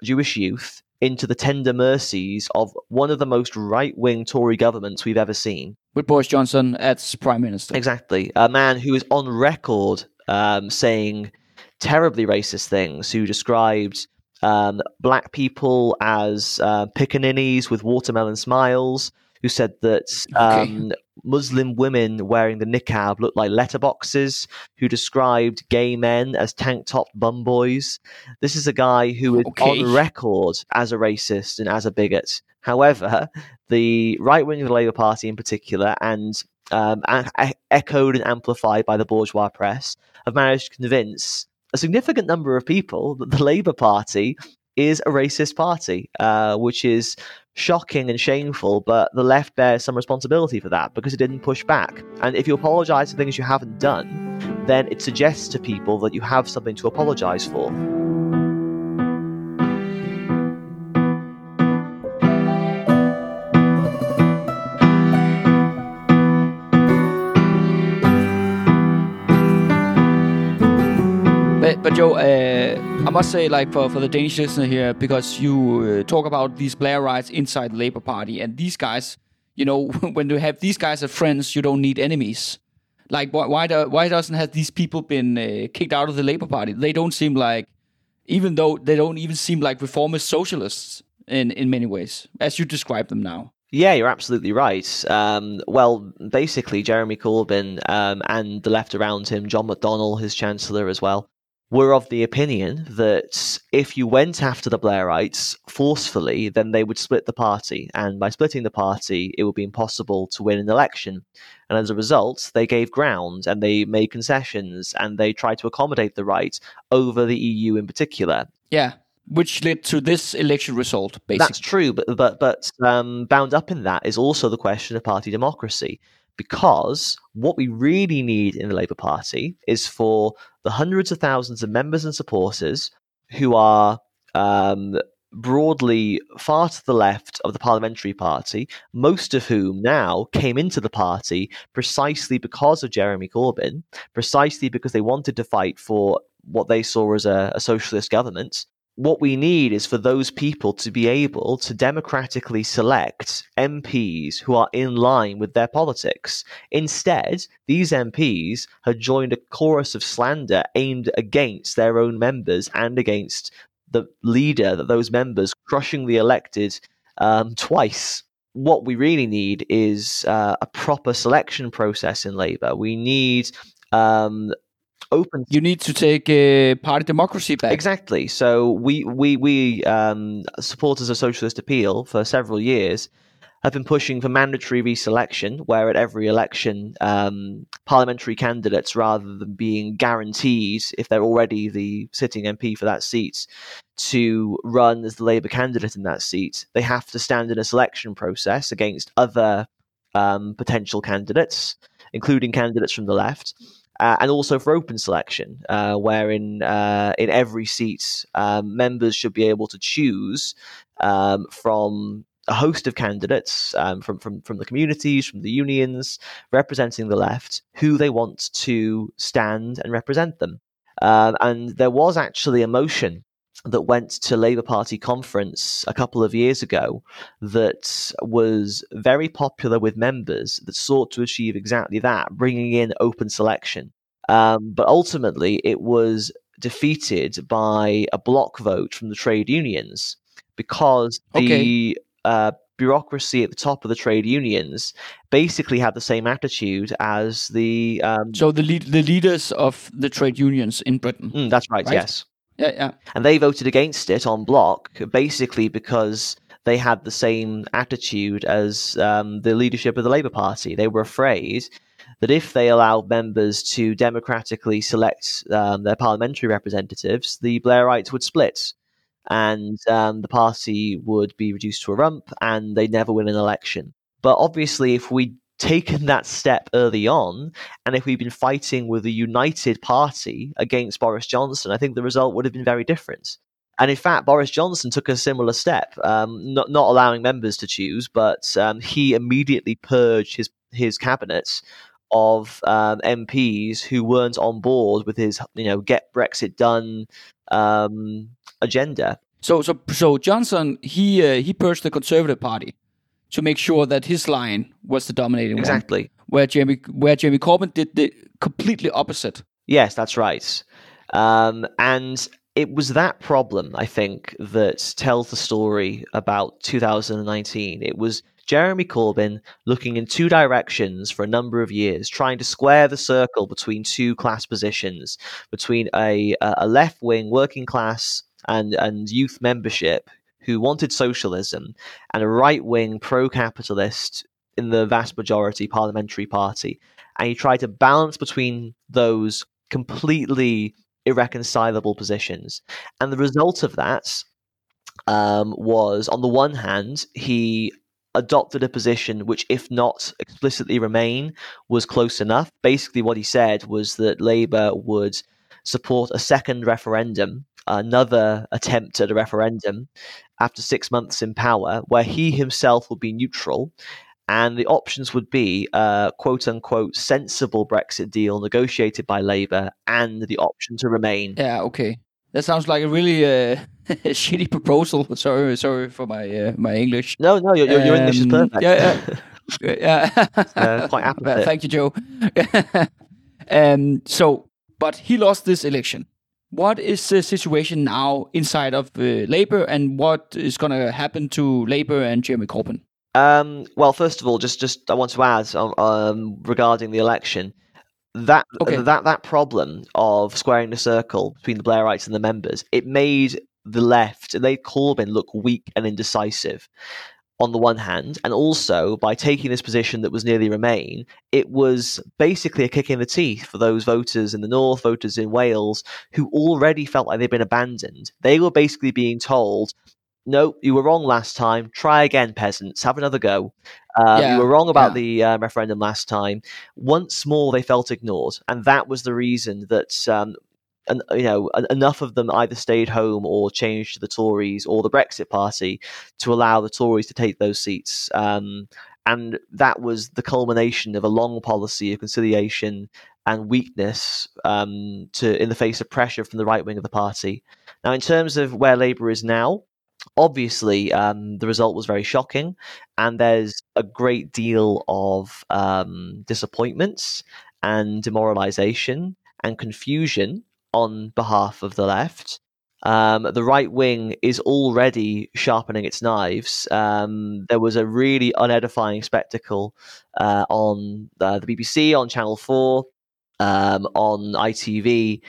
Jewish youth, into the tender mercies of one of the most right wing Tory governments we've ever seen. With Boris Johnson as Prime Minister. Exactly. A man who is on record um, saying terribly racist things, who described um, black people as uh, pickaninnies with watermelon smiles, who said that um, okay. Muslim women wearing the niqab looked like letterboxes, who described gay men as tank topped bum boys. This is a guy who is okay. on record as a racist and as a bigot. However, the right wing of the Labour Party in particular, and um, a- echoed and amplified by the bourgeois press, have managed to convince a significant number of people that the Labour Party is a racist party, uh, which is shocking and shameful, but the left bears some responsibility for that because it didn't push back. And if you apologize for things you haven't done, then it suggests to people that you have something to apologize for. But, Joe, uh, I must say, like for, for the Danish listener here, because you uh, talk about these Blairites inside the Labour Party, and these guys, you know, when you have these guys as friends, you don't need enemies. Like, why why, do, why doesn't have these people been uh, kicked out of the Labour Party? They don't seem like, even though they don't even seem like reformist socialists in in many ways, as you describe them now. Yeah, you're absolutely right. Um, well, basically, Jeremy Corbyn um, and the left around him, John McDonnell, his chancellor as well, were of the opinion that if you went after the Blairites forcefully, then they would split the party. And by splitting the party, it would be impossible to win an election. And as a result, they gave ground and they made concessions and they tried to accommodate the right over the EU in particular. Yeah. Which led to this election result, basically. That's true, but but but um, bound up in that is also the question of party democracy because what we really need in the Labour Party is for the hundreds of thousands of members and supporters who are um, broadly far to the left of the parliamentary party, most of whom now came into the party precisely because of Jeremy Corbyn, precisely because they wanted to fight for what they saw as a, a socialist government. What we need is for those people to be able to democratically select MPs who are in line with their politics. Instead, these MPs had joined a chorus of slander aimed against their own members and against the leader that those members crushingly elected um, twice. What we really need is uh, a proper selection process in Labour. We need um, open. You need to take uh, party democracy back. Exactly. So we we we um, supporters of Socialist Appeal for several years have been pushing for mandatory reselection, where at every election, um, parliamentary candidates, rather than being guaranteed, if they're already the sitting MP for that seat, to run as the Labour candidate in that seat, they have to stand in a selection process against other um, potential candidates, including candidates from the left. Uh, and also for open selection, uh, where in uh, in every seat, um, members should be able to choose um, from a host of candidates um, from, from, from the communities, from the unions, representing the left, who they want to stand and represent them. Um, and there was actually a motion that went to Labour Party conference a couple of years ago that was very popular with members that sought to achieve exactly that, bringing in open selection. Um, but ultimately, it was defeated by a block vote from the trade unions because Okay. the uh, bureaucracy at the top of the trade unions basically had the same attitude as the. Um, So the lead, the leaders of the trade unions in Britain. mm, that's right, Right. yes. Yeah, yeah. And they voted against it on block, basically because they had the same attitude as um, the leadership of the Labour Party. They were afraid that if they allowed members to democratically select um, their parliamentary representatives, the Blairites would split. And um, the party would be reduced to a rump and they'd never win an election. But obviously, if we'd taken that step early on, and if we'd been fighting with a united party against Boris Johnson, I think the result would have been very different. And in fact, Boris Johnson took a similar step, um, not not allowing members to choose, but um, he immediately purged his his cabinet of um, MPs who weren't on board with his, you know, get Brexit done um, agenda. So so so Johnson he uh, he purged the Conservative Party to make sure that his line was the dominating one. Exactly. Where Jamie where Jamie Corbyn did the completely opposite. Yes, that's right. Um, and it was that problem, I think, that tells the story about 2019. It was Jeremy Corbyn looking in two directions for a number of years, trying to square the circle between two class positions, between a, a left wing working class and, and youth membership who wanted socialism and a right wing pro capitalist in the vast majority parliamentary party. And he tried to balance between those completely irreconcilable positions. And the result of that um, was, on the one hand, he adopted a position which, if not explicitly remain, was close enough. Basically, what he said was that Labour would support a second referendum, another attempt at a referendum after six months in power, where he himself would be neutral. And the options would be a quote unquote sensible Brexit deal negotiated by Labour and the option to remain. Yeah, okay. That sounds like a really uh, shitty proposal. Sorry, sorry for my uh, my English. No, no, your, your, your English is Um, perfect. yeah, yeah. uh, quite apposite. Thank you, Joe. um, so, but he lost this election. What is the situation now inside of uh, Labour, and what is going to happen to Labour and Jeremy Corbyn? Um, well, first of all, just just I want to add um, regarding the election that Okay. that that problem of squaring the circle between the Blairites and the members it made the left made Corbyn look weak and indecisive on the one hand, and also by taking this position that was nearly Remain, it was basically a kick in the teeth for those voters in the north, voters in Wales, who already felt like they'd been abandoned. They were basically being told, "No, you were wrong last time. Try again, peasants. Have another go. Uh, Yeah, you were wrong about yeah. the uh, referendum last time." Once more, they felt ignored, and that was the reason that. Um, and you know enough of them either stayed home or changed to the Tories or the Brexit Party to allow the Tories to take those seats. Um, and that was the culmination of a long policy of conciliation and weakness um, to in the face of pressure from the right wing of the party. Now, in terms of where Labour is now, obviously um, the result was very shocking, and there's a great deal of um, disappointments and demoralisation and confusion on behalf of the left. Um, the right wing is already sharpening its knives. Um, there was a really unedifying spectacle uh, on uh, the BBC, on Channel 4, um, on ITV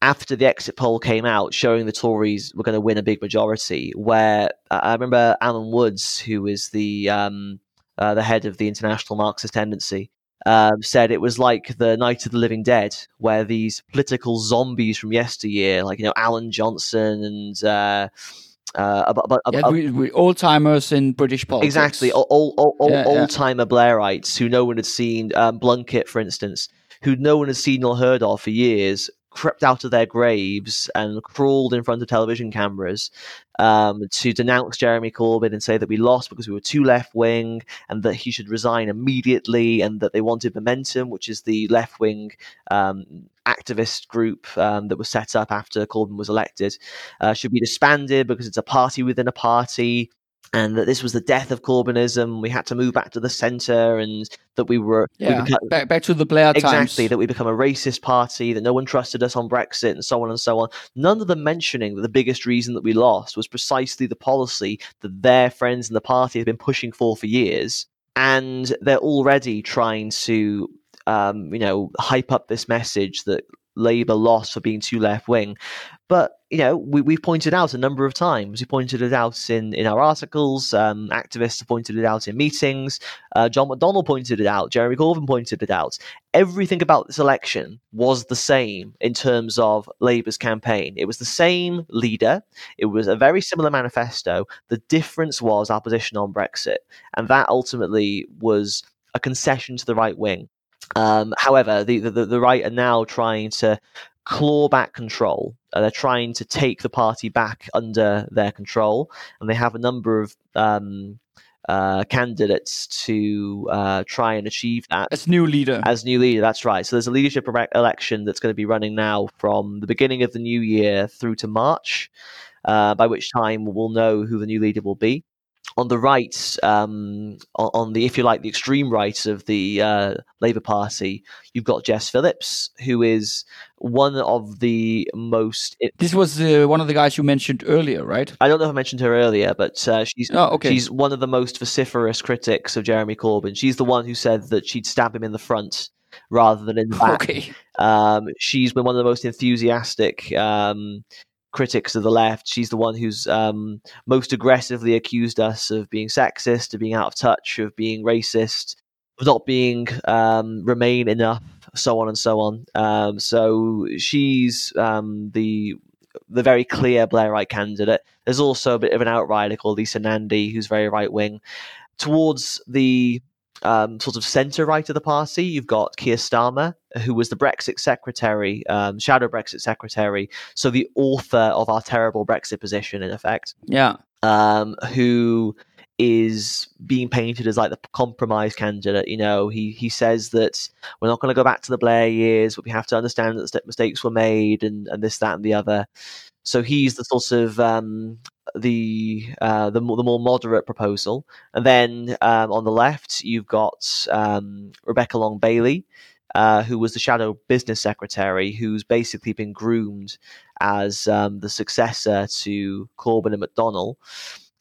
after the exit poll came out showing the Tories were going to win a big majority, where uh, I remember Alan Woods, who is the um, uh, the head of the International Marxist Tendency, um, said it was like the Night of the Living Dead, where these political zombies from yesteryear, like you know Alan Johnson and uh, uh, yeah, we, we old timers in British politics. Exactly, old old, old, yeah, old timer Blairites who no one had seen. Um, Blunkett, for instance, who no one had seen or heard of for years, crept out of their graves and crawled in front of television cameras um, to denounce Jeremy Corbyn and say that we lost because we were too left wing and that he should resign immediately and that they wanted Momentum, which is the left wing um, activist group um, that was set up after Corbyn was elected, uh, should be disbanded because it's a party within a party and that this was the death of Corbynism. We had to move back to the centre, and that we were yeah, we became, back back to the Blair exactly times. that we become a racist party, that no one trusted us on Brexit, and so on and so on. None of them mentioning that the biggest reason that we lost was precisely the policy that their friends in the party have been pushing for for years, and they're already trying to. Um, you know, hype up this message that Labour lost for being too left wing. But you know, we, we've pointed out a number of times. We pointed it out in, in our articles. Um, activists have pointed it out in meetings. Uh, John McDonnell pointed it out. Jeremy Corbyn pointed it out. Everything about this election was the same in terms of Labour's campaign. It was the same leader. It was a very similar manifesto. The difference was our position on Brexit, and that ultimately was a concession to the right wing. Um, however, the, the, the right are now trying to claw back control. Uh, they're trying to take the party back under their control, and they have a number of um, uh, candidates to uh, try and achieve that. As new leader. As new leader, that's right. So there's a leadership election that's going to be running now from the beginning of the new year through to March, uh, by which time we'll know who the new leader will be on the right, um, on, the if you like the extreme right of the uh, Labour Party, you've got Jess Phillips, who is one of the most. this was uh, one of the guys you mentioned earlier, right? I don't know if I mentioned her earlier, but uh, she's oh, okay. she's one of the most vociferous critics of Jeremy Corbyn. She's the one who said that she'd stab him in the front rather than in the back. Okay. Um, she's been one of the most enthusiastic. Um, critics of the left. She's the one who's um, most aggressively accused us of being sexist, of being out of touch, of being racist, of not being um, Remain enough, so on and so on. Um, so she's um, the the very clear Blairite candidate. There's also a bit of an outrider called Lisa Nandy, who's very right wing. Towards the um, sort of centre right of the party. You've got Keir Starmer, who was the Brexit secretary, um, shadow Brexit secretary, so the author of our terrible Brexit position, in effect. Yeah. Um, who is being painted as like the compromise candidate. You know, he he says that we're not going to go back to the Blair years, but we have to understand that mistakes were made, and and this, that, and the other. So he's the sort of um, the uh, the, the more moderate proposal, and then um, on the left you've got um, Rebecca Long Bailey, uh, who was the shadow business secretary, who's basically been groomed as um, the successor to Corbyn and McDonnell.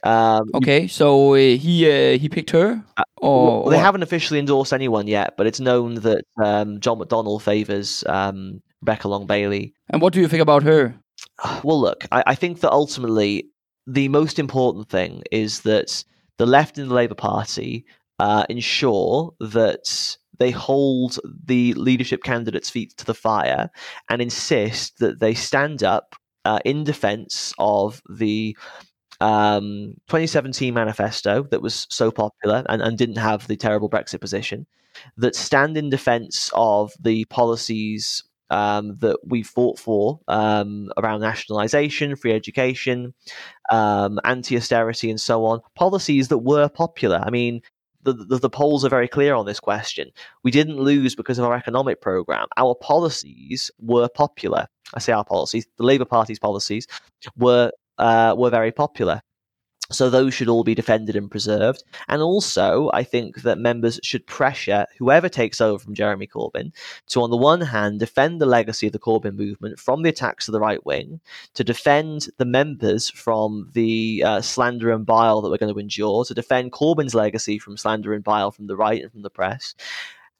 Um, okay, so uh, he uh, he picked her, uh, or well, they haven't officially endorsed anyone yet, but it's known that um, John McDonnell favours um, Rebecca Long Bailey. And what do you think about her? Well, look, I, I think that ultimately the most important thing is that the left in the Labour Party uh, ensure that they hold the leadership candidates' feet to the fire and insist that they stand up uh, in defence of the um, 2017 manifesto that was so popular and, and didn't have the terrible Brexit position, that stand in defence of the policies um, that we fought for um, around nationalisation, free education, um, anti-austerity, and so on, policies that were popular. I mean, the, the, the, polls are very clear on this question. We didn't lose because of our economic program. Our policies were popular. I say our policies, the Labour Party's policies were uh, were very popular. So those should all be defended and preserved. And also, I think that members should pressure whoever takes over from Jeremy Corbyn to, on the one hand, defend the legacy of the Corbyn movement from the attacks of the right wing, to defend the members from the uh, slander and bile that we're going to endure, to defend Corbyn's legacy from slander and bile from the right and from the press,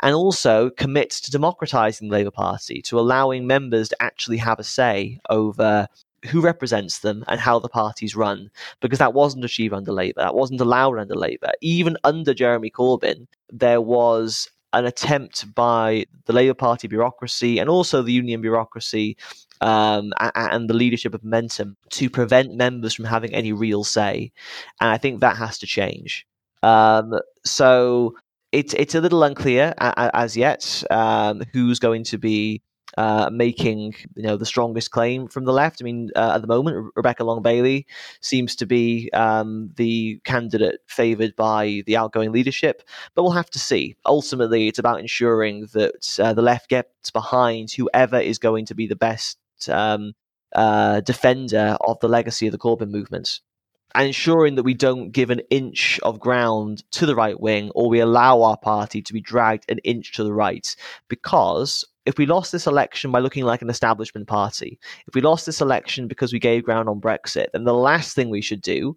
and also commit to democratising the Labour Party, to allowing members to actually have a say over who represents them and how the parties run, because that wasn't achieved under Labour. That wasn't allowed under Labour. Even under Jeremy Corbyn, there was an attempt by the Labour Party bureaucracy and also the union bureaucracy um, and the leadership of Momentum to prevent members from having any real say. And I think that has to change. Um, so it's it's a little unclear as yet um, who's going to be uh, making you know the strongest claim from the left. I mean, uh, at the moment, Rebecca Long Bailey seems to be um, the candidate favoured by the outgoing leadership, but we'll have to see. Ultimately, it's about ensuring that uh, the left gets behind whoever is going to be the best um, uh, defender of the legacy of the Corbyn movement and ensuring that we don't give an inch of ground to the right wing or we allow our party to be dragged an inch to the right. Because if we lost this election by looking like an establishment party, if we lost this election because we gave ground on Brexit, then the last thing we should do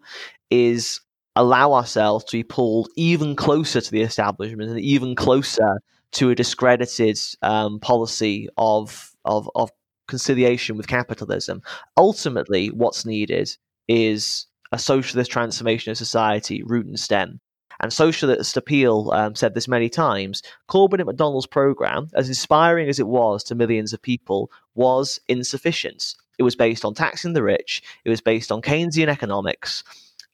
is allow ourselves to be pulled even closer to the establishment and even closer to a discredited um, policy of, of, of conciliation with capitalism. Ultimately, what's needed is a socialist transformation of society, root and stem. And Socialist Appeal um, said this many times. Corbyn and McDonnell's programme, as inspiring as it was to millions of people, was insufficient. It was based on taxing the rich, it was based on Keynesian economics.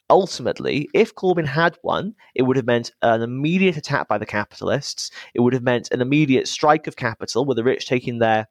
Ultimately, if Corbyn had won, it would have meant an immediate attack by the capitalists. It would have meant an immediate strike of capital, with the rich taking their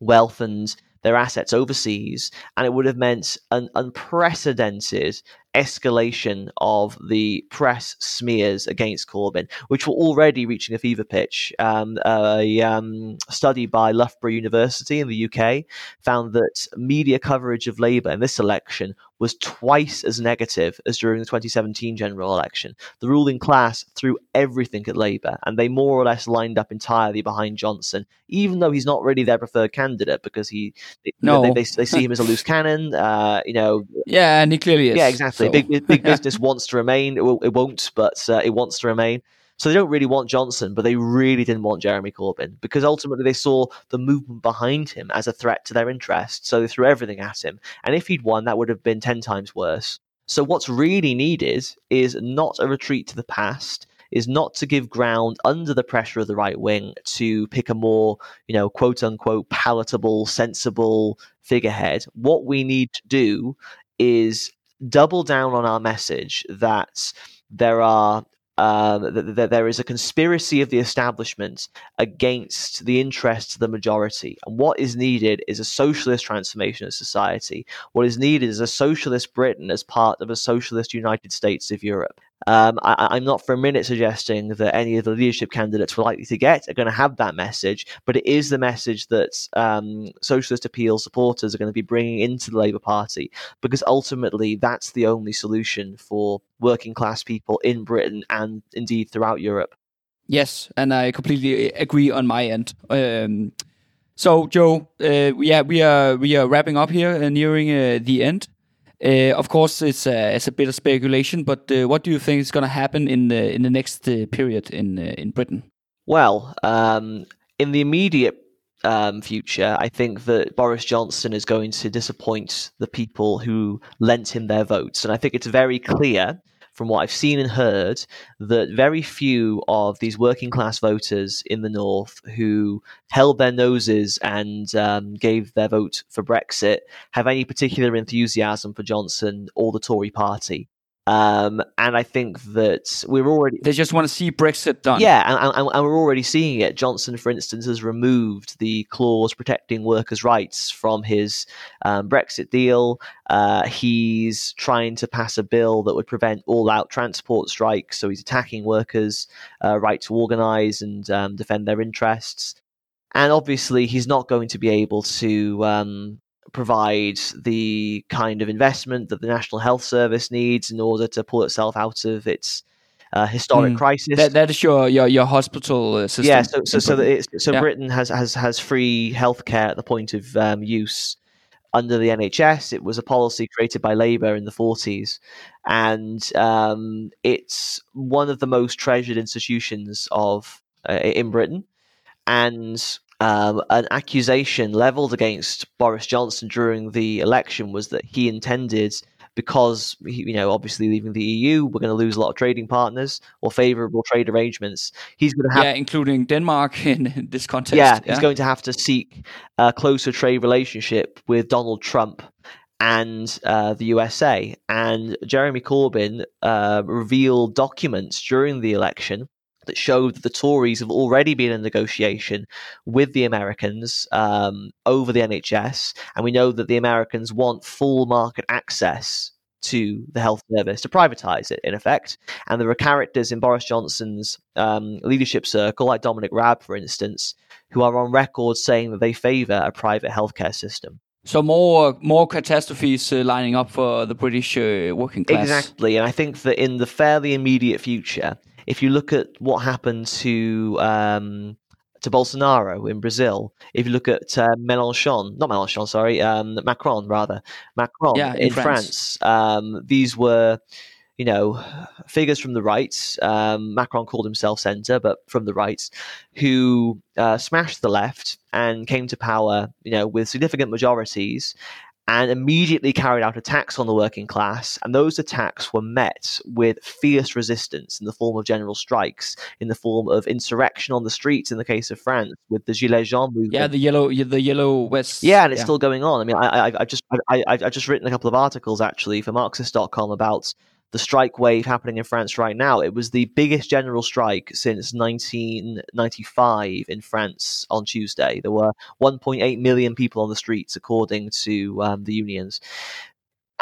wealth and their assets overseas, and it would have meant an unprecedented escalation of the press smears against Corbyn, which were already reaching a fever pitch. Um, a um, study by Loughborough University in the UK found that media coverage of Labour in this election was twice as negative as during the 2017 general election. The ruling class threw everything at Labour, and they more or less lined up entirely behind Johnson, even though he's not really their preferred candidate because he no. they, they, they see him as a loose cannon. Uh, you know, yeah, and he clearly is. Yeah, exactly. Big big business wants to remain. It, it won't, but uh, it wants to remain. So they don't really want Johnson, but they really didn't want Jeremy Corbyn because ultimately they saw the movement behind him as a threat to their interests. So they threw everything at him. And if he'd won, that would have been 10 times worse. So what's really needed is not a retreat to the past, is not to give ground under the pressure of the right wing to pick a more, you know, quote unquote palatable, sensible figurehead. What we need to do is double down on our message that there are um, that, that there is a conspiracy of the establishment against the interests of the majority. And what is needed is a socialist transformation of society. What is needed is a socialist Britain as part of a socialist United States of Europe. Um, I, am not for a minute suggesting that any of the leadership candidates we're likely to get are going to have that message, but it is the message that um, socialist appeal supporters are going to be bringing into the Labour Party, because ultimately that's the only solution for working class people in Britain and indeed throughout Europe. Yes, and I completely agree on my end. Um, so, Joe, uh, yeah, we are we are wrapping up here, uh, nearing uh, the end. Uh, of course, it's a, it's a bit of speculation, but uh, what do you think is going to happen in the in the next uh, period in uh, in Britain? Well, um, in the immediate um, future, I think that Boris Johnson is going to disappoint the people who lent him their votes, and I think it's very clear from what I've seen and heard, that very few of these working class voters in the North who held their noses and um, gave their vote for Brexit have any particular enthusiasm for Johnson or the Tory party. Um, and I think that we're already they just want to see Brexit done. Yeah, and, and, and, we're already seeing it. Johnson, for instance, has removed the clause protecting workers' rights from his um, Brexit deal. Uh, he's trying to pass a bill that would prevent all-out transport strikes. So he's attacking workers' uh, right to organise and um, defend their interests. And obviously, he's not going to be able to um, provide the kind of investment that the National Health Service needs in order to pull itself out of its uh, historic mm. crisis. That, that is your your, your hospital uh, system. Yeah, so so so, so yeah. Britain has, has has free healthcare at the point of um, use under the NHS. It was a policy created by Labour in the 40s, and um, it's one of the most treasured institutions of uh, in Britain. And um, an accusation leveled against Boris Johnson during the election was that he intended, because you know, obviously leaving the EU, we're going to lose a lot of trading partners or favourable trade arrangements. He's going to have, yeah, including Denmark in this context. Yeah, yeah. he's going to have to seek a closer trade relationship with Donald Trump and uh, the USA. And Jeremy Corbyn uh, revealed documents during the election that showed that the Tories have already been in negotiation with the Americans um, over the NHS, and we know that the Americans want full market access to the health service to privatise it, in effect. And there are characters in Boris Johnson's um, leadership circle, like Dominic Raab, for instance, who are on record saying that they favour a private healthcare system. So more more catastrophes uh, lining up for the British uh, working class. Exactly, and I think that in the fairly immediate future, if you look at what happened to um, to Bolsonaro in Brazil, if you look at uh, Mélenchon, not Mélenchon, sorry, um, Macron rather, Macron yeah, in, in, France, France um, these were, you know, figures from the right. Um, Macron called himself centre, but from the right, who uh, smashed the left and came to power, you know, with significant majorities and immediately carried out attacks on the working class. And those attacks were met with fierce resistance in the form of general strikes, in the form of insurrection on the streets. In the case of France, with the Gilets jaunes movement. Yeah, the yellow, the yellow West, Yeah, and it's yeah. still going on. I mean, I, I, I just, I, I, I've just written a couple of articles actually for Marxist.com about the strike wave happening in France right now. It was the biggest general strike since 1995 in France on Tuesday. There were 1.8 million people on the streets, according to um, the unions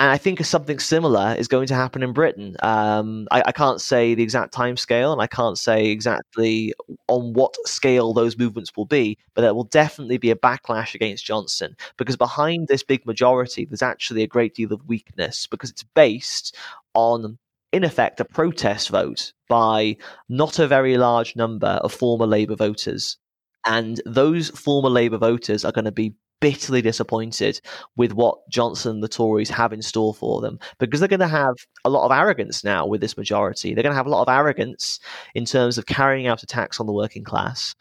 and I think something similar is going to happen in Britain. Um, I, I, can't say the exact time scale, and I can't say exactly on what scale those movements will be, but there will definitely be a backlash against Johnson because behind this big majority, there's actually a great deal of weakness because it's based on in effect, a protest vote by not a very large number of former Labour voters. And those former Labour voters are going to be bitterly disappointed with what Johnson and the Tories have in store for them because they're going to have a lot of arrogance now with this majority. They're going to have a lot of arrogance in terms of carrying out attacks on the working class.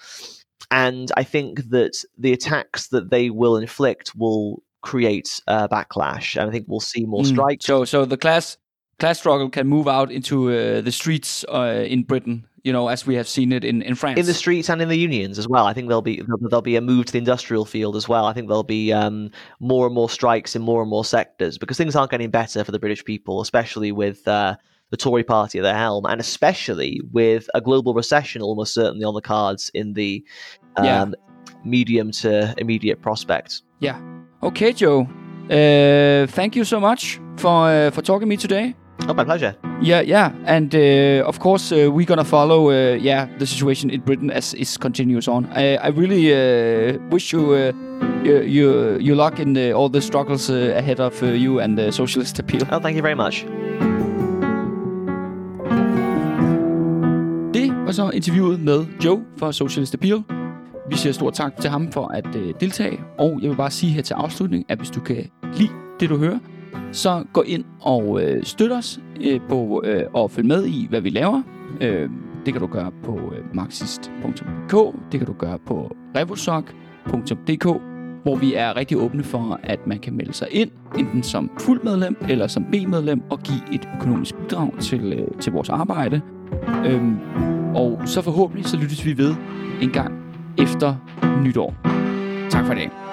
And I think that the attacks that they will inflict will create a backlash. And I think we'll see more mm. strikes. So, so the class class struggle can move out into uh, the streets uh, in Britain you know, as we have seen it in, in France. In the streets and in the unions as well. I think there'll be there'll be a move to the industrial field as well. I think there'll be um, more and more strikes in more and more sectors because things aren't getting better for the British people, especially with uh, the Tory party at the helm, and especially with a global recession almost certainly on the cards in the um, yeah. medium to immediate prospect. Yeah. Okay, Joe. Uh, thank you so much for uh, for talking to me today. Oh, my pleasure. Yeah, yeah, and uh, of course uh, we're gonna follow, uh, yeah, the situation in Britain as it continues on. I, I really uh, wish you, uh, you, you, you luck in uh, all the struggles ahead of you and the socialist appeal. Oh, thank you very much. Det var så interviewet med Joe fra Socialist Appeal. Vi siger stort tak til ham for at deltage, og jeg vil bare sige her til afslutning, at hvis du kan lide det, du hører, så gå ind og øh, støt os øh, på, øh, og følg med i, hvad vi laver. Øh, det kan du gøre på øh, marxist.dk, det kan du gøre på revosoc.dk, hvor vi er rigtig åbne for, at man kan melde sig ind, enten som fuld medlem eller som B-medlem, og give et økonomisk bidrag til, øh, til vores arbejde. Øh, og så forhåbentlig så lyttes vi ved en gang efter nytår. Tak for det.